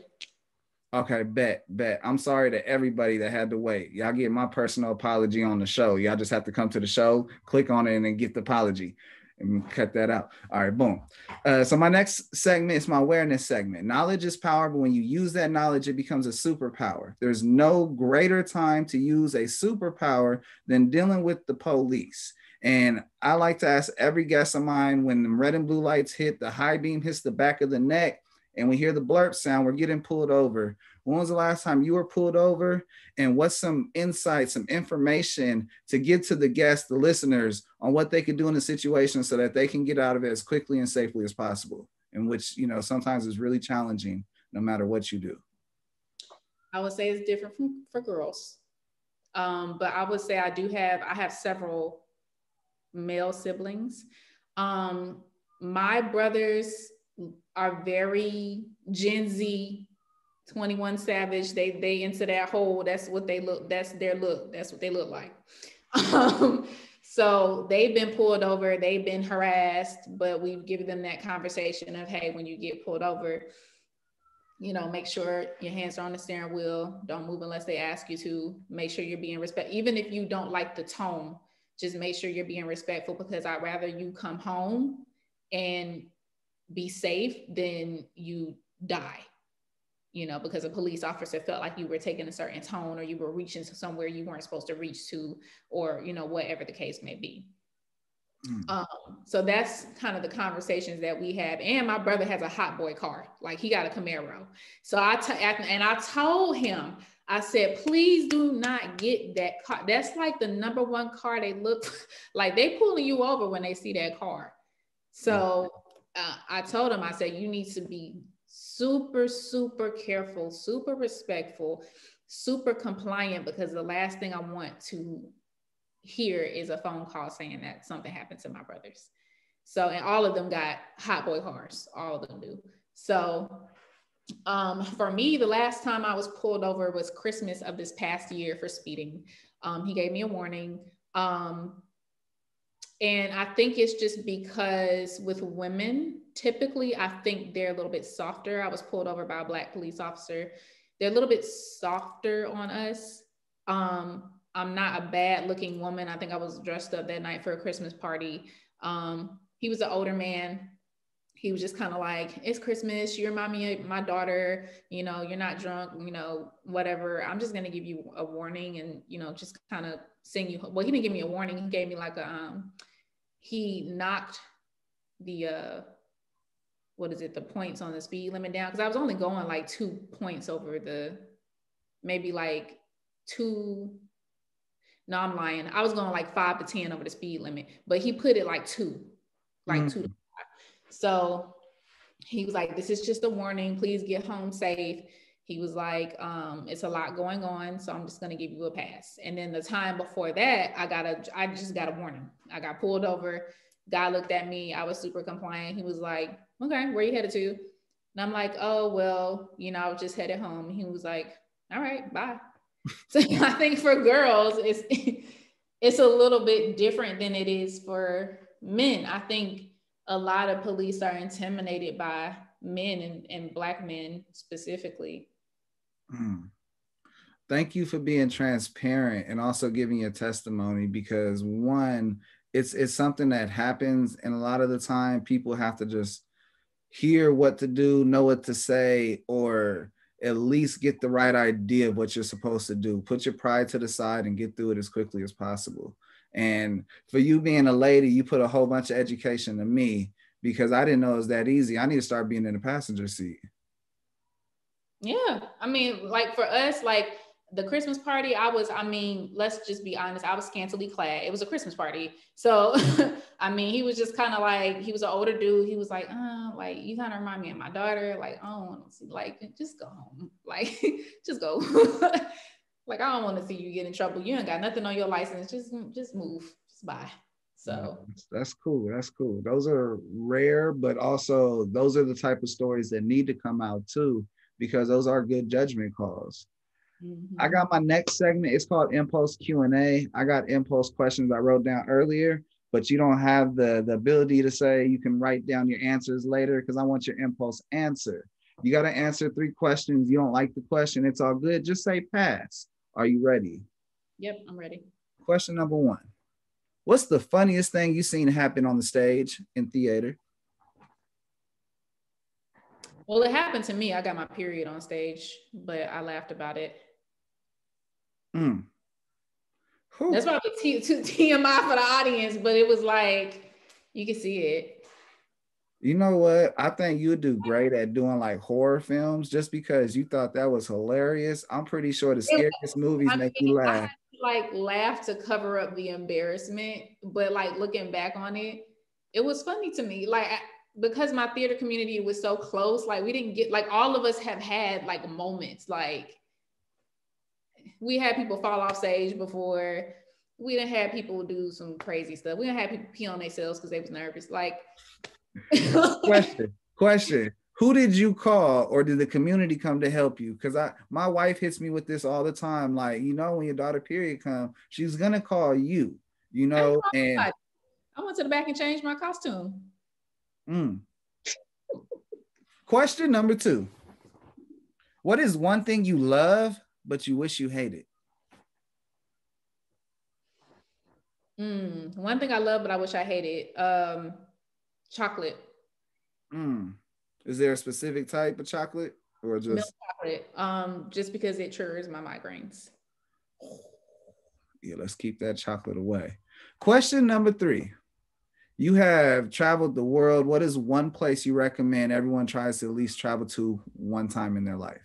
Okay, bet, bet. I'm sorry to everybody that had to wait. Y'all get my personal apology on the show. Y'all just have to come to the show, click on it, and then get the apology and cut that out. All right, boom. Uh, so my next segment is my awareness segment. Knowledge is power, but when you use that knowledge, it becomes a superpower. There's no greater time to use a superpower than dealing with the police. And I like to ask every guest of mine when the red and blue lights hit, the high beam hits the back of the neck, and we hear the blurp sound, we're getting pulled over. When was the last time you were pulled over? And what's some insight, some information to give to the guests, the listeners, on what they could do in a situation so that they can get out of it as quickly and safely as possible? In which, you know, sometimes is really challenging no matter what you do. I would say it's different from, for girls. Um, but I would say I do have, I have several male siblings. Um, my brothers are very Gen Z 21 Savage, they they into that hole. That's what they look, that's their look. That's what they look like. Um, so they've been pulled over, they've been harassed, but we've given them that conversation of hey, when you get pulled over, you know, make sure your hands are on the steering wheel. Don't move unless they ask you to. Make sure you're being respect. Even if you don't like the tone, just make sure you're being respectful because I'd rather you come home and be safe than you die you know, because a police officer felt like you were taking a certain tone or you were reaching to somewhere you weren't supposed to reach to, or, you know, whatever the case may be. Mm. Um, so that's kind of the conversations that we have. And my brother has a hot boy car, like he got a Camaro. So I t- and I told him, I said, please do not get that car. That's like the number one car they look like they pulling you over when they see that car. So uh, I told him, I said, you need to be super, super careful, super respectful, super compliant because the last thing I want to hear is a phone call saying that something happened to my brothers. So, and all of them got hot boy cars, all of them do. So, um, for me, the last time I was pulled over was Christmas of this past year for speeding. Um, he gave me a warning. Um, and I think it's just because with women, typically I think they're a little bit softer. I was pulled over by a black police officer. They're a little bit softer on us. Um, I'm not a bad looking woman. I think I was dressed up that night for a Christmas party. Um, he was an older man. He was just kind of like, it's Christmas. You remind me of my daughter. You know, you're not drunk, you know, whatever. I'm just going to give you a warning and, you know, just kind of send you. Well, he didn't give me a warning. He gave me like a, um, he knocked the, uh, what is it, the points on the speed limit down. Cause I was only going like two points over the, maybe like two, no, I'm lying. I was going like five to 10 over the speed limit, but he put it like two, like mm. two. So he was like, this is just a warning. Please get home safe. He was like, um, it's a lot going on, so I'm just gonna give you a pass. And then the time before that, I got a, I just got a warning. I got pulled over. Guy looked at me. I was super compliant. He was like, okay, where you headed to? And I'm like, oh, well, you know, I was just headed home. He was like, all right, bye. so I think for girls, it's it's a little bit different than it is for men. I think a lot of police are intimidated by men and, and black men specifically. Mm. Thank you for being transparent and also giving your testimony because one, it's it's something that happens and a lot of the time people have to just hear what to do, know what to say, or at least get the right idea of what you're supposed to do. Put your pride to the side and get through it as quickly as possible. And for you being a lady, you put a whole bunch of education to me because I didn't know it was that easy. I need to start being in the passenger seat. Yeah. I mean, like for us, like the Christmas party, I was, I mean, let's just be honest, I was scantily clad. It was a Christmas party. So, I mean, he was just kind of like, he was an older dude. He was like, uh, like, you kind of remind me of my daughter. Like, I don't want to see, like, just go home. Like, just go. like, I don't want to see you get in trouble. You ain't got nothing on your license. Just, just move. Just bye. So that's cool. That's cool. Those are rare, but also those are the type of stories that need to come out too, because those are good judgment calls. Mm-hmm. I got my next segment. It's called Impulse Q and A. I got impulse questions I wrote down earlier, but you don't have the the ability to say you can write down your answers later because I want your impulse answer. You got to answer three questions. You don't like the question, it's all good. Just say pass. Are you ready? Yep, I'm ready. Question number one. What's the funniest thing you've seen happen on the stage in theater? Well, it happened to me. I got my period on stage, but I laughed about it. Mm. That's probably t- t- TMI for the audience, but it was like you can see it. You know what? I think you'd do great at doing like horror films just because you thought that was hilarious. I'm pretty sure the scariest movies I make mean, you laugh. like laugh to cover up the embarrassment, but like looking back on it, it was funny to me. Like because my theater community was so close, like we didn't get like all of us have had like moments like we had people fall off stage before. We didn't have people do some crazy stuff. We didn't have people pee on themselves because they was nervous. Like question, question. who did you call or did the community come to help you because i my wife hits me with this all the time like you know when your daughter period come she's gonna call you you know and I went to the back and changed my costume. mm. question number two what is one thing you love but you wish you hated Mm, one thing I love, but I wish I hated um, chocolate. mm. is there a specific type of chocolate or just Milk chocolate. Um, just because it triggers my migraines. yeah let's keep that chocolate away question number three you have traveled the world what is one place you recommend everyone tries to at least travel to one time in their life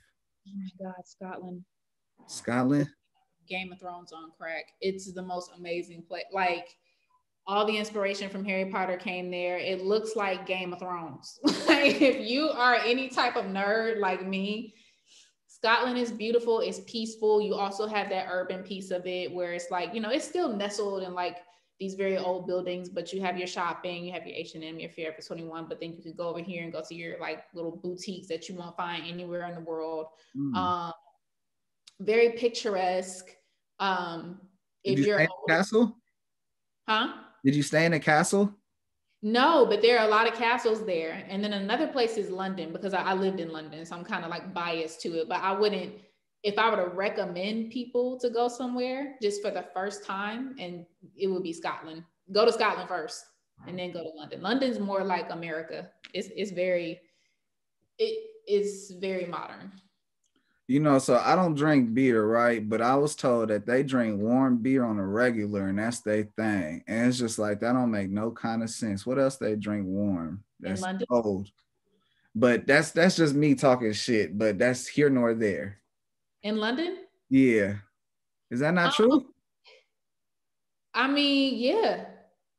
Oh my God, Scotland. Scotland Game of Thrones on crack. It's the most amazing place. Like all the inspiration from Harry Potter came there. It looks like Game of Thrones. like if you are any type of nerd like me, Scotland is beautiful. It's peaceful. You also have that urban piece of it where it's like, you know, it's still nestled in like these very old buildings, but you have your shopping, you have your H&M, your Forever 21, but then you can go over here and go to your like little boutiques that you won't find anywhere in the world. Mm. Um, very picturesque. Um, did if you you're stay in a castle huh? did you stay in a castle No, but there are a lot of castles there. And then another place is London because I, I lived in London, so I'm kind of like biased to it. But I wouldn't, if I were to recommend people to go somewhere just for the first time, and it would be Scotland. Go to Scotland first, and then go to London. London's more like America. It's it's very, it is very modern. You know, so I don't drink beer, right? But I was told that they drink warm beer on a regular, and that's their thing. And it's just like that don't make no kind of sense. What else they drink warm? That's London? cold. But that's that's just me talking shit. But that's here nor there. In London, Yeah, is that not Um, true? I mean, yeah,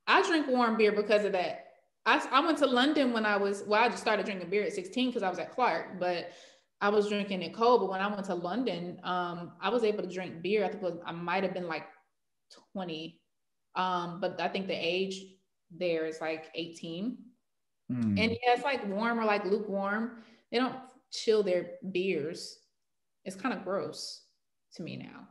I drink warm beer because of that. I, I went to London when I was, well, I just started drinking beer at 16 because I was at Clark, but I was drinking it cold. But when I went to London, um, I was able to drink beer. I think was, I might have been like 20. Um, but I think the age there is like 18. Hmm. And yeah, it's like warm or like lukewarm. They don't chill their beers. It's kind of gross to me now.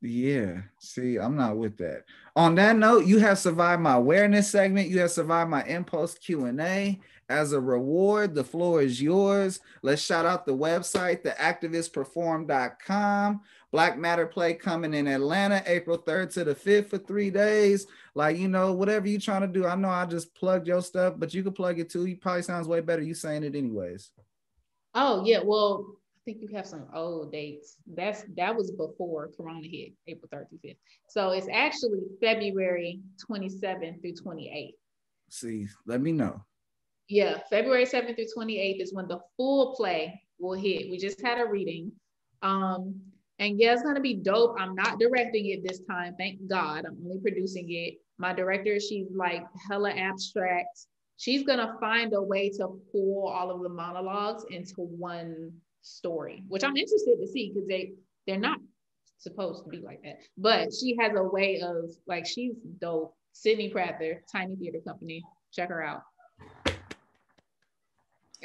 Yeah, see, I'm not with that. On that note, you have survived my awareness segment. You have survived my impulse Q and A. As a reward, the floor is yours. Let's shout out the website, theactivistperform.com. Black Matter Play coming in Atlanta, April 3rd to the 5th for three days. Like, you know, whatever you're trying to do. I know I just plugged your stuff, but you can plug it too. You probably sounds way better you saying it anyways. Oh yeah, well, think you have some old dates. That's that was before Corona hit, April 3rd through 5th. So it's actually February 27th through 28th. See, let me know. Yeah, February 7th through 28th is when the full play will hit. We just had a reading. Um, and yeah, it's gonna be dope. I'm not directing it this time, thank God. I'm only producing it. My director, she's like hella abstract. She's gonna find a way to pull all of the monologues into one story, which I'm interested to see because they they're not supposed to be like that. But she has a way of like she's dope. Sydney Prather, Tiny Theater Company. Check her out.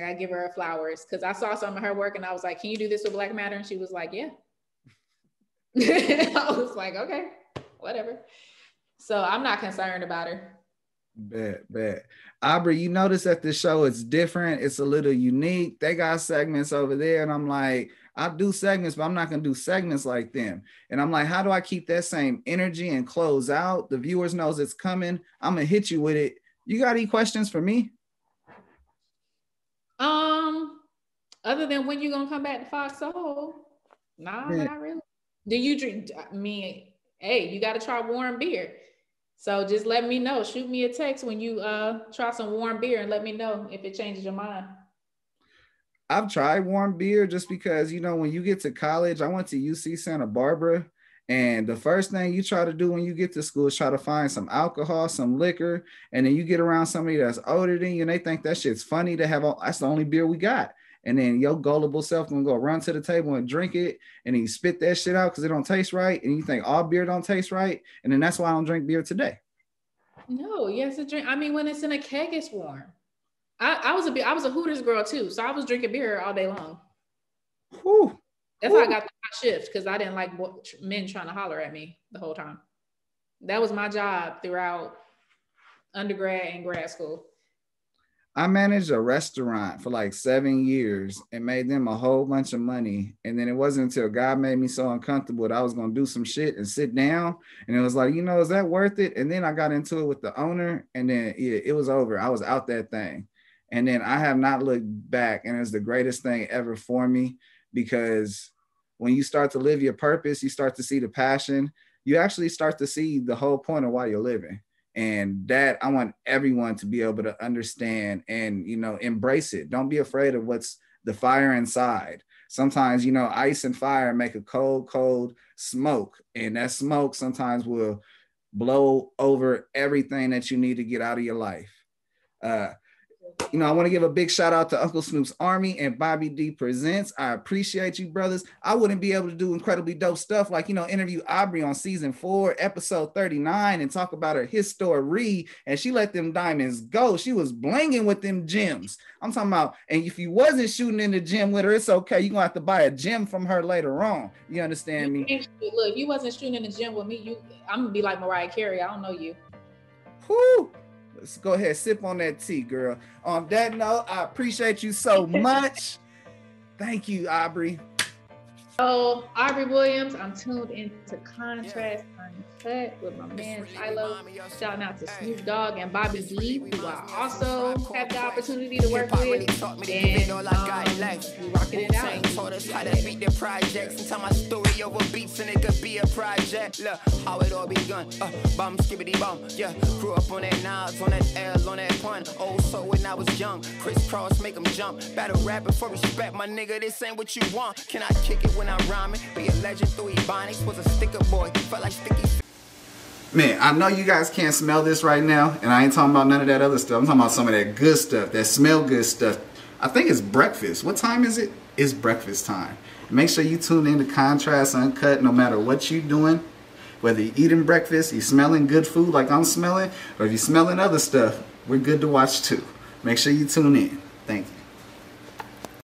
I give her flowers because I saw some of her work and I was like, "Can you do this with Black Matter?" And she was like, "Yeah." I was like, "Okay, whatever." So I'm not concerned about her. Bet, bet. Aubrey, you notice that this show is different. It's a little unique. They got segments over there, and I'm like, I do segments, but I'm not gonna do segments like them. And I'm like, how do I keep that same energy and close out? The viewers knows it's coming. I'm gonna hit you with it. You got any questions for me? Um, other than when you gonna come back to Fox Soul? Nah, Yeah. not really. Do you drink? I mean, hey, you gotta try warm beer. So just let me know. Shoot me a text when you uh try some warm beer and let me know if it changes your mind. I've tried warm beer just because you know when you get to college, I went to UC Santa Barbara, and the first thing you try to do when you get to school is try to find some alcohol, some liquor, and then you get around somebody that's older than you, and they think that shit's funny to have. All, that's the only beer we got, and then your gullible self gonna go run to the table and drink it, and then you spit that shit out because it don't taste right, and you think all beer don't taste right, and then that's why I don't drink beer today. No, yes, a drink. I mean, when it's in a keg, it's warm. I, I was a I was a Hooters girl too, so I was drinking beer all day long. Whew. That's Whew. how I got my shift because I didn't like men trying to holler at me the whole time. That was my job throughout undergrad and grad school. I managed a restaurant for like seven years and made them a whole bunch of money. And then it wasn't until God made me so uncomfortable that I was gonna do some shit and sit down. And it was like, you know, is that worth it? And then I got into it with the owner, and then yeah, it was over. I was out that thing. And then I have not looked back, and it's the greatest thing ever for me because when you start to live your purpose, you start to see the passion, you actually start to see the whole point of why you're living and that i want everyone to be able to understand and you know embrace it. Don't be afraid of what's the fire inside. Sometimes you know ice and fire make a cold cold smoke. And that smoke sometimes will blow over everything that you need to get out of your life. Uh, you know, I want to give a big shout out to Uncle Snoop's Army and Bobby D Presents. I appreciate you, brothers. I wouldn't be able to do incredibly dope stuff like, you know, interview Aubrey on season four, episode 39, and talk about her history. And she let them diamonds go. She was blinging with them gems. I'm talking about, and if you wasn't shooting in the gym with her, it's okay. You're gonna have to buy a gem from her later on. You understand me? Look, if you wasn't shooting in the gym with me, you I'm gonna be like Mariah Carey. I don't know you. Whoo! Let's go ahead, sip on that tea, girl. On that note, I appreciate you so much. Thank you, Aubrey. So, Aubrey Williams, I'm tuned into Contrast With my man Shiloh. Shouting out to Snoop Dogg and Bobby D, who I also have the opportunity to work with. And um, we rocking it out. Told us how to beat the projects and tell my story over beats and it could be a project. Look how it all begun. Uh, bum skibbity bum. Yeah, grew up on that Nas, on that L, on that pun. Oh, so when I was young, crisscross make them jump. Battle rapping for respect, my nigga. This ain't what you want. Can I kick it when I'm rhyming? Be a legend through Ebonics. Was a sticker boy. Felt like sticky. Man, I know you guys can't smell this right now, and I ain't talking about none of that other stuff. I'm talking about some of that good stuff, that smell good stuff. I think it's breakfast. What time is it? It's breakfast time. Make sure you tune in to Contrast Uncut no matter what you're doing. Whether you're eating breakfast, you're smelling good food like I'm smelling, or if you're smelling other stuff, we're good to watch too. Make sure you tune in. Thank you.